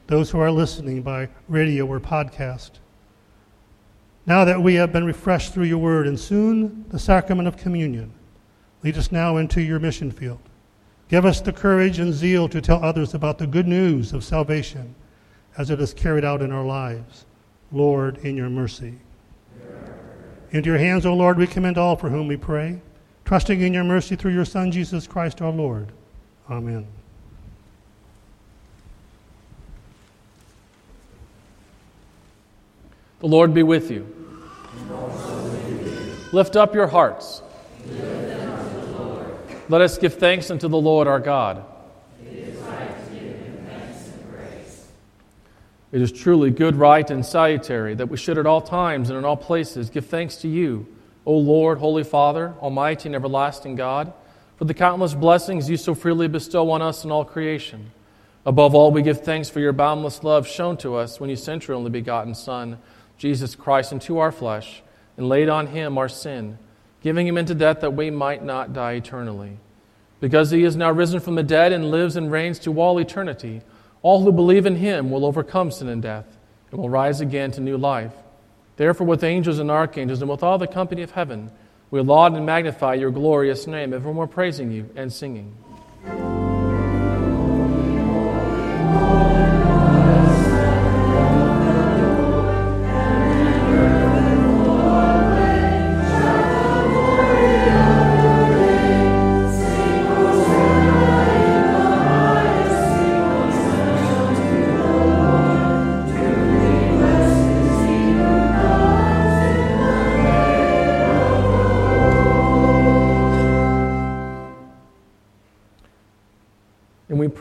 those who are listening by radio or podcast. Now that we have been refreshed through your word and soon the sacrament of communion, lead us now into your mission field. Give us the courage and zeal to tell others about the good news of salvation as it is carried out in our lives. Lord, in your mercy. Into your hands, O Lord, we commend all for whom we pray, trusting in your mercy through your Son, Jesus Christ our Lord. Amen. The Lord be with you. Lift up your hearts. Let us give thanks unto the Lord our God. It is truly good, right, and salutary that we should at all times and in all places give thanks to you, O Lord, Holy Father, Almighty and everlasting God, for the countless blessings you so freely bestow on us and all creation. Above all, we give thanks for your boundless love shown to us when you sent your only begotten Son, Jesus Christ, into our flesh and laid on him our sin giving him into death that we might not die eternally. Because he is now risen from the dead and lives and reigns to all eternity, all who believe in him will overcome sin and death and will rise again to new life. Therefore, with angels and archangels and with all the company of heaven, we laud and magnify your glorious name, evermore praising you and singing.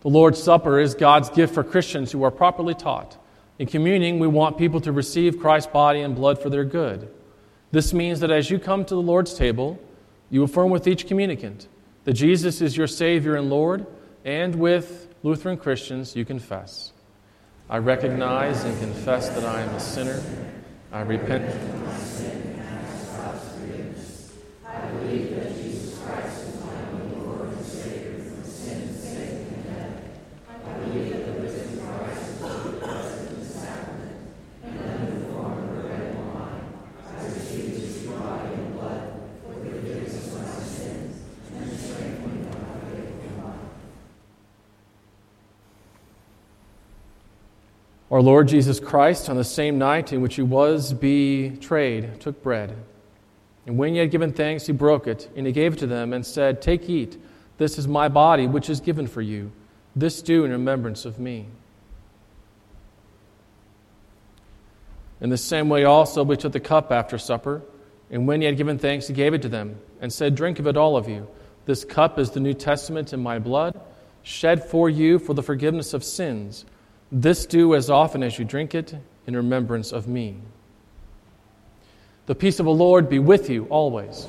The Lord's Supper is God's gift for Christians who are properly taught. In communing, we want people to receive Christ's body and blood for their good. This means that as you come to the Lord's table, you affirm with each communicant that Jesus is your Savior and Lord, and with Lutheran Christians, you confess. I recognize and confess that I am a sinner. I repent. Our Lord Jesus Christ, on the same night in which he was betrayed, took bread. And when he had given thanks, he broke it, and he gave it to them, and said, Take, eat. This is my body, which is given for you. This do in remembrance of me. In the same way, also, we took the cup after supper, and when he had given thanks, he gave it to them, and said, Drink of it, all of you. This cup is the New Testament in my blood, shed for you for the forgiveness of sins. This do as often as you drink it in remembrance of me. The peace of the Lord be with you always.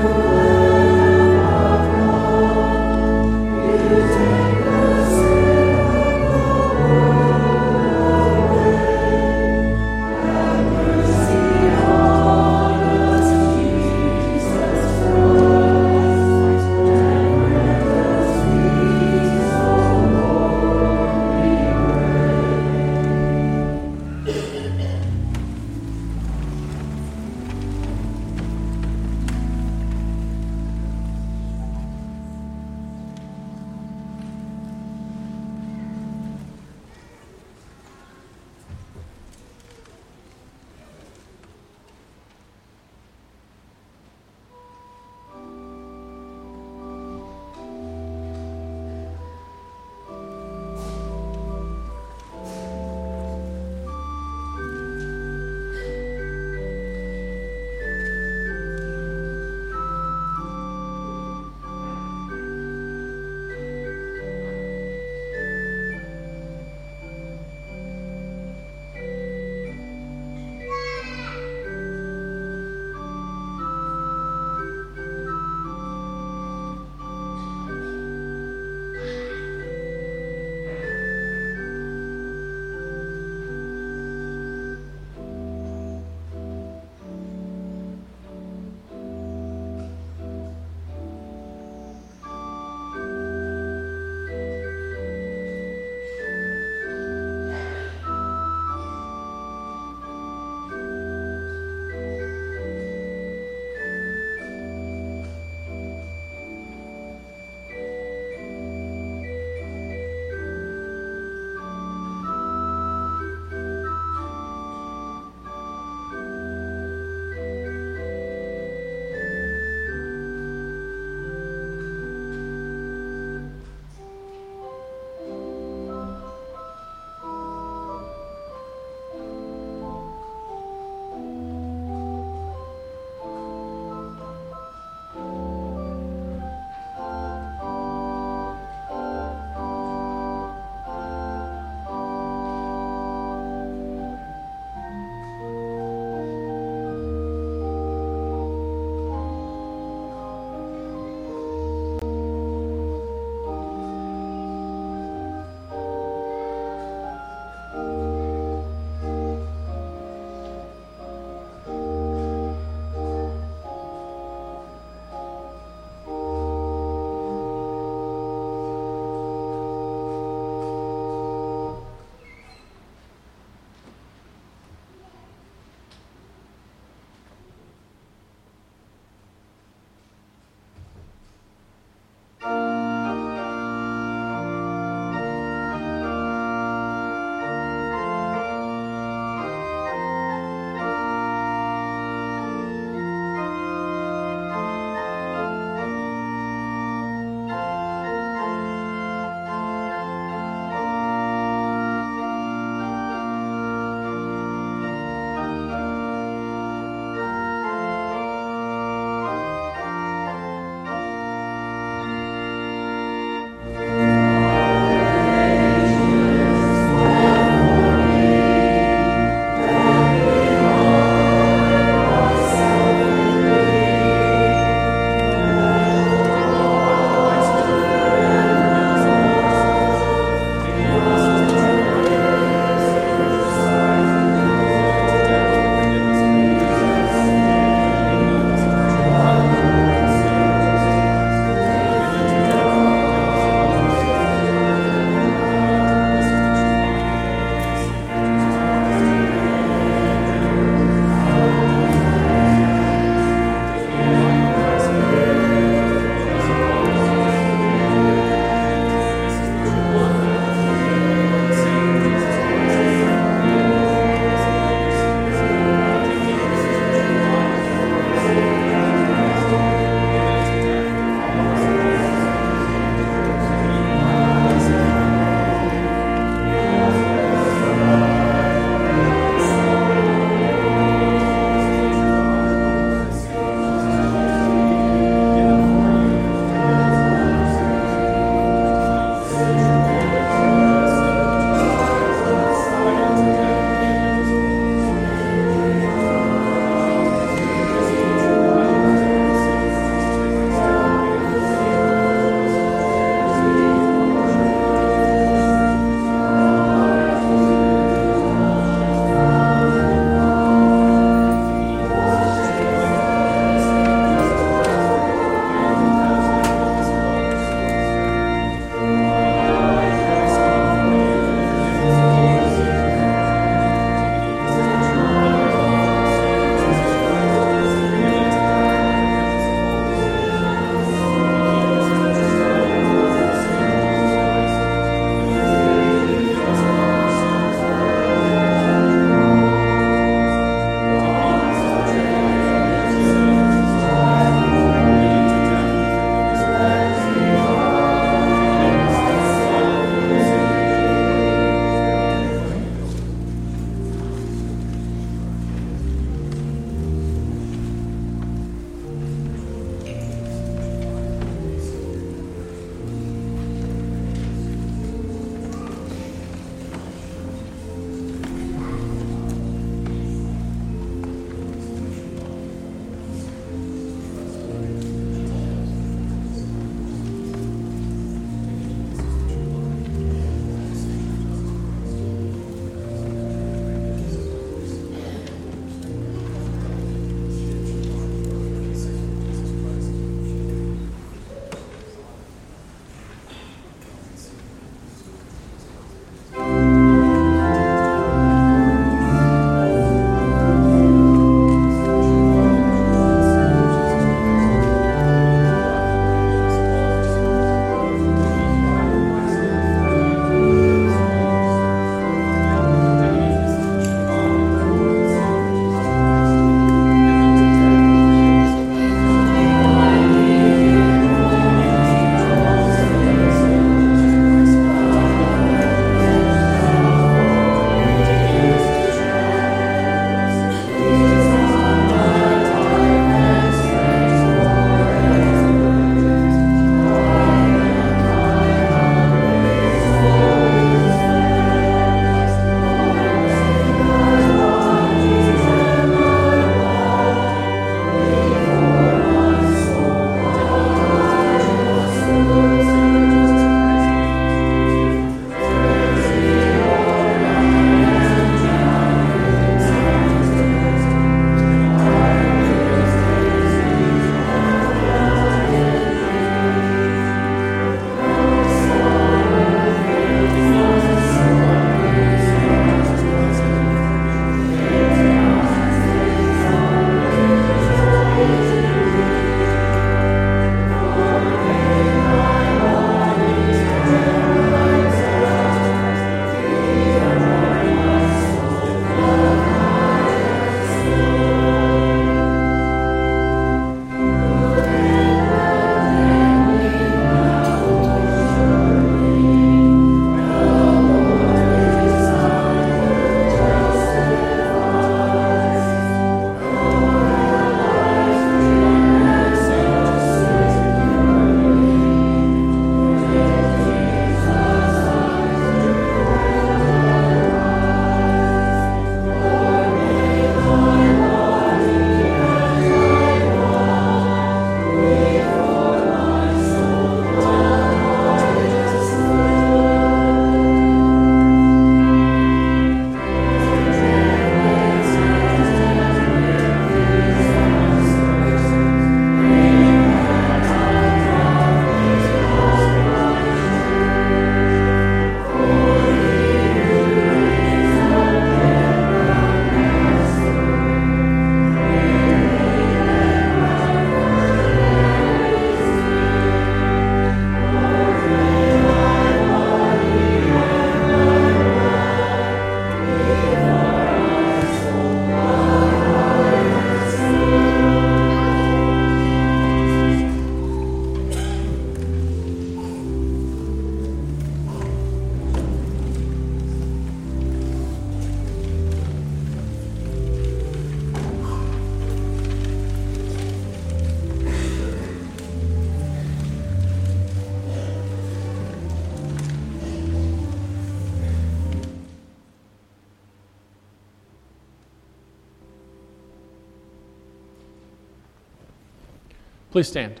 Please stand.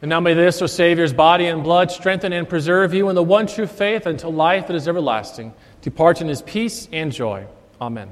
And now may this, our Savior's body and blood, strengthen and preserve you in the one true faith until life that is everlasting. Depart in his peace and joy. Amen.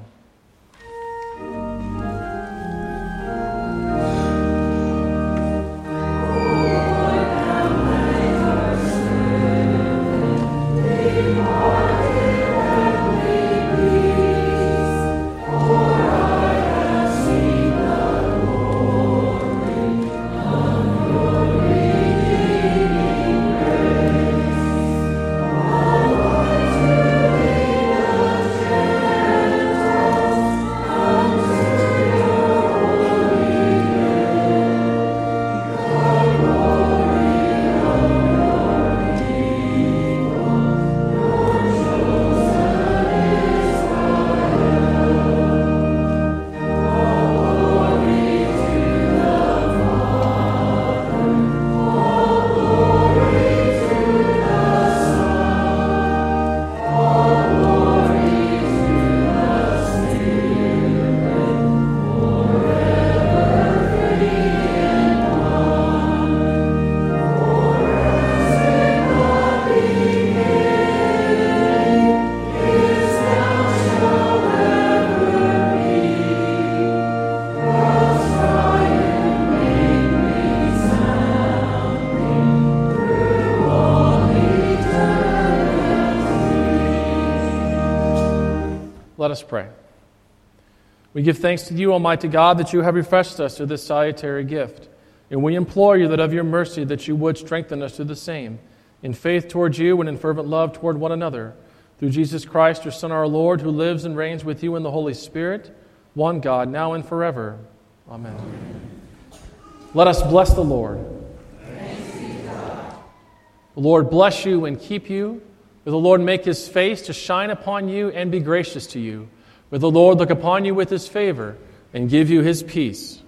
Us pray. We give thanks to you, Almighty God, that you have refreshed us to this salutary gift. And we implore you that of your mercy that you would strengthen us to the same, in faith towards you and in fervent love toward one another. Through Jesus Christ, your Son, our Lord, who lives and reigns with you in the Holy Spirit, one God, now and forever. Amen. Let us bless the Lord. The Lord bless you and keep you. May the Lord make his face to shine upon you and be gracious to you. May the Lord look upon you with his favor and give you his peace.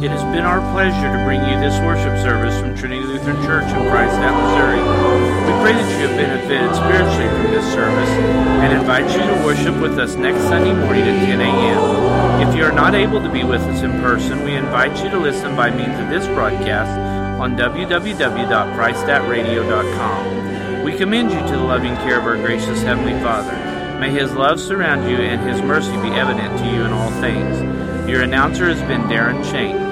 It has been our pleasure to bring you this worship service from Trinity Lutheran Church in Freistatt, Missouri. We pray that you have benefited spiritually from this service and invite you to worship with us next Sunday morning at 10 a.m. If you are not able to be with us in person, we invite you to listen by means of this broadcast on www.freistattradio.com. We commend you to the loving care of our gracious Heavenly Father. May His love surround you and His mercy be evident to you in all things. Your announcer has been Darren Shane.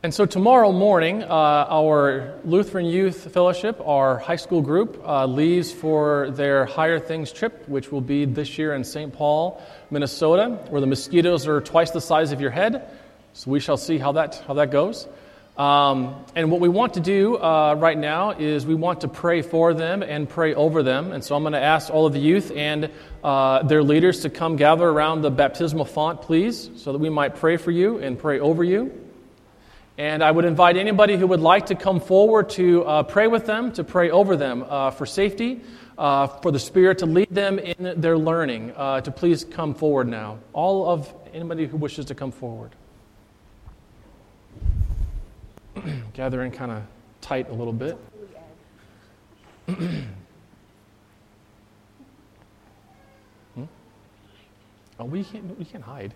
And so tomorrow morning, uh, our Lutheran Youth Fellowship, our high school group, uh, leaves for their Higher Things trip, which will be this year in St. Paul, Minnesota, where the mosquitoes are twice the size of your head. So we shall see how that, how that goes. Um, and what we want to do uh, right now is we want to pray for them and pray over them. And so I'm going to ask all of the youth and uh, their leaders to come gather around the baptismal font, please, so that we might pray for you and pray over you. And I would invite anybody who would like to come forward to uh, pray with them, to pray over them uh, for safety, uh, for the Spirit to lead them in their learning, uh, to please come forward now. All of anybody who wishes to come forward. Gathering kind of tight a little bit. hmm? Oh, we can't, we can't hide.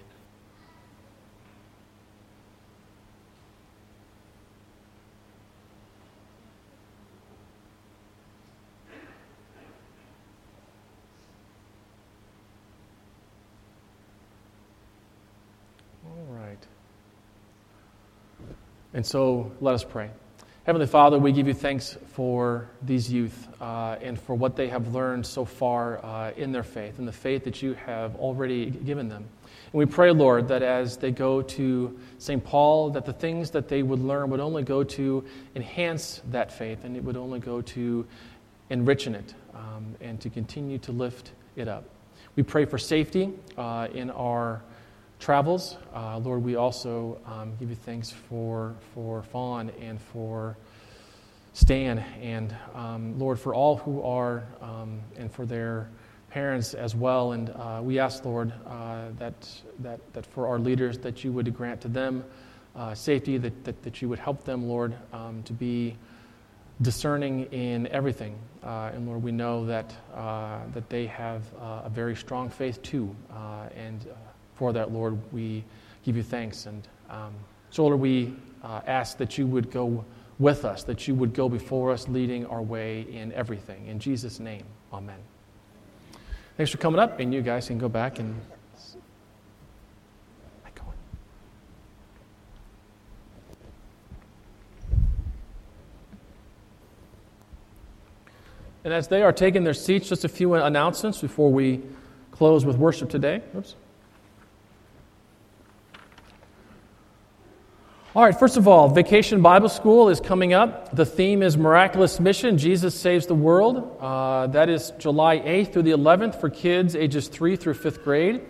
And so let us pray. Heavenly Father, we give you thanks for these youth uh, and for what they have learned so far uh, in their faith and the faith that you have already given them. And we pray, Lord, that as they go to St. Paul, that the things that they would learn would only go to enhance that faith and it would only go to enriching it um, and to continue to lift it up. We pray for safety uh, in our travels. Uh, Lord, we also um, give you thanks for, for Fawn and for Stan, and um, Lord, for all who are, um, and for their parents as well. And uh, we ask, Lord, uh, that, that, that for our leaders, that you would grant to them uh, safety, that, that, that you would help them, Lord, um, to be discerning in everything. Uh, and Lord, we know that, uh, that they have uh, a very strong faith too. Uh, and uh, for that, Lord, we give you thanks. And um, so, Lord, we uh, ask that you would go with us, that you would go before us, leading our way in everything. In Jesus' name, amen. Thanks for coming up, and you guys can go back and. And as they are taking their seats, just a few announcements before we close with worship today. Oops. All right, first of all, Vacation Bible School is coming up. The theme is Miraculous Mission Jesus Saves the World. Uh, that is July 8th through the 11th for kids ages 3 through 5th grade.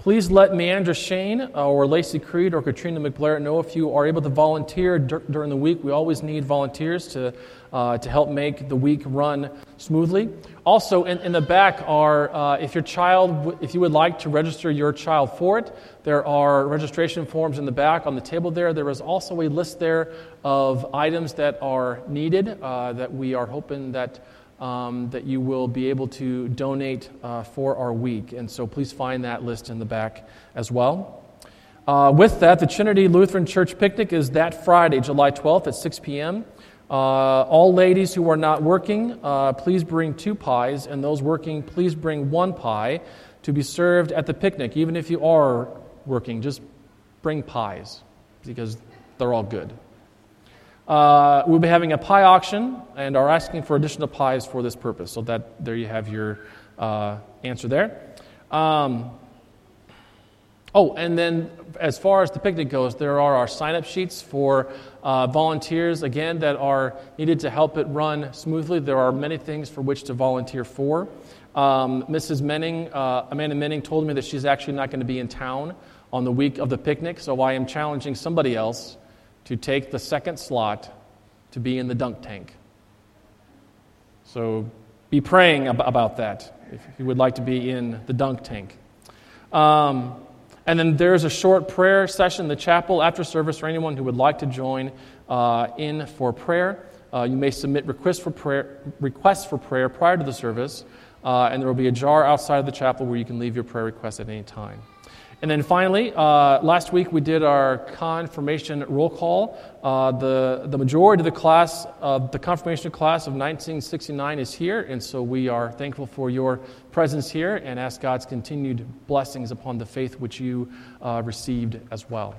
Please let Meandra Shane or Lacey Creed or Katrina McBlair know if you are able to volunteer dur- during the week. We always need volunteers to uh, to help make the week run smoothly. Also, in, in the back are, uh, if your child, if you would like to register your child for it, there are registration forms in the back on the table there. There is also a list there of items that are needed uh, that we are hoping that. Um, that you will be able to donate uh, for our week. And so please find that list in the back as well. Uh, with that, the Trinity Lutheran Church picnic is that Friday, July 12th at 6 p.m. Uh, all ladies who are not working, uh, please bring two pies, and those working, please bring one pie to be served at the picnic. Even if you are working, just bring pies because they're all good. Uh, we'll be having a pie auction and are asking for additional pies for this purpose. So that there you have your uh, answer there. Um, Oh, and then as far as the picnic goes, there are our sign up sheets for uh, volunteers, again, that are needed to help it run smoothly. There are many things for which to volunteer for. Um, Mrs. Menning, uh, Amanda Menning, told me that she's actually not going to be in town on the week of the picnic, so I am challenging somebody else to take the second slot to be in the dunk tank. So be praying ab- about that if you would like to be in the dunk tank. Um, and then there's a short prayer session in the chapel after service for anyone who would like to join uh, in for prayer. Uh, you may submit requests for prayer, requests for prayer prior to the service, uh, and there will be a jar outside of the chapel where you can leave your prayer requests at any time. And then finally, uh, last week we did our confirmation roll call. Uh, the, the majority of the class, of the confirmation class of 1969 is here, and so we are thankful for your presence here and ask God's continued blessings upon the faith which you uh, received as well.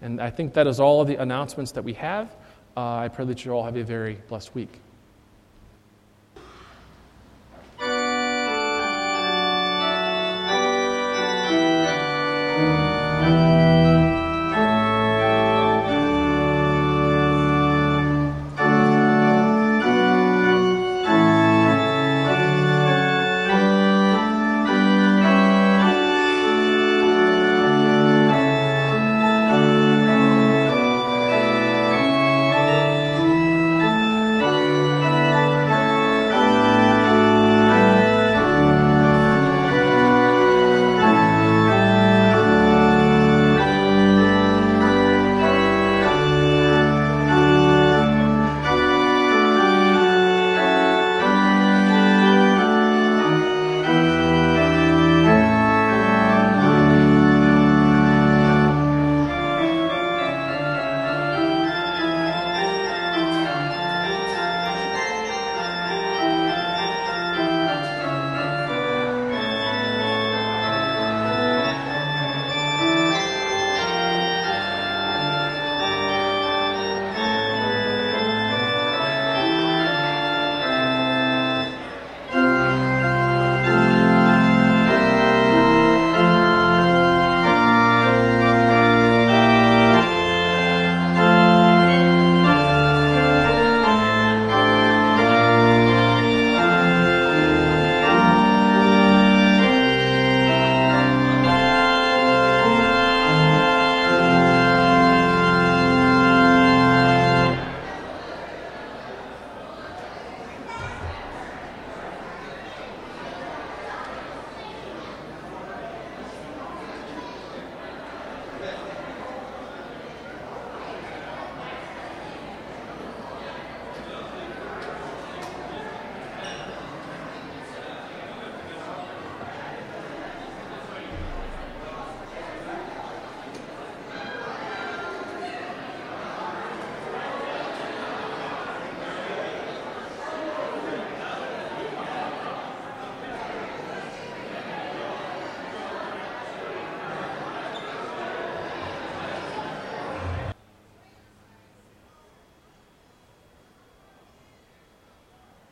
And I think that is all of the announcements that we have. Uh, I pray that you all have a very blessed week.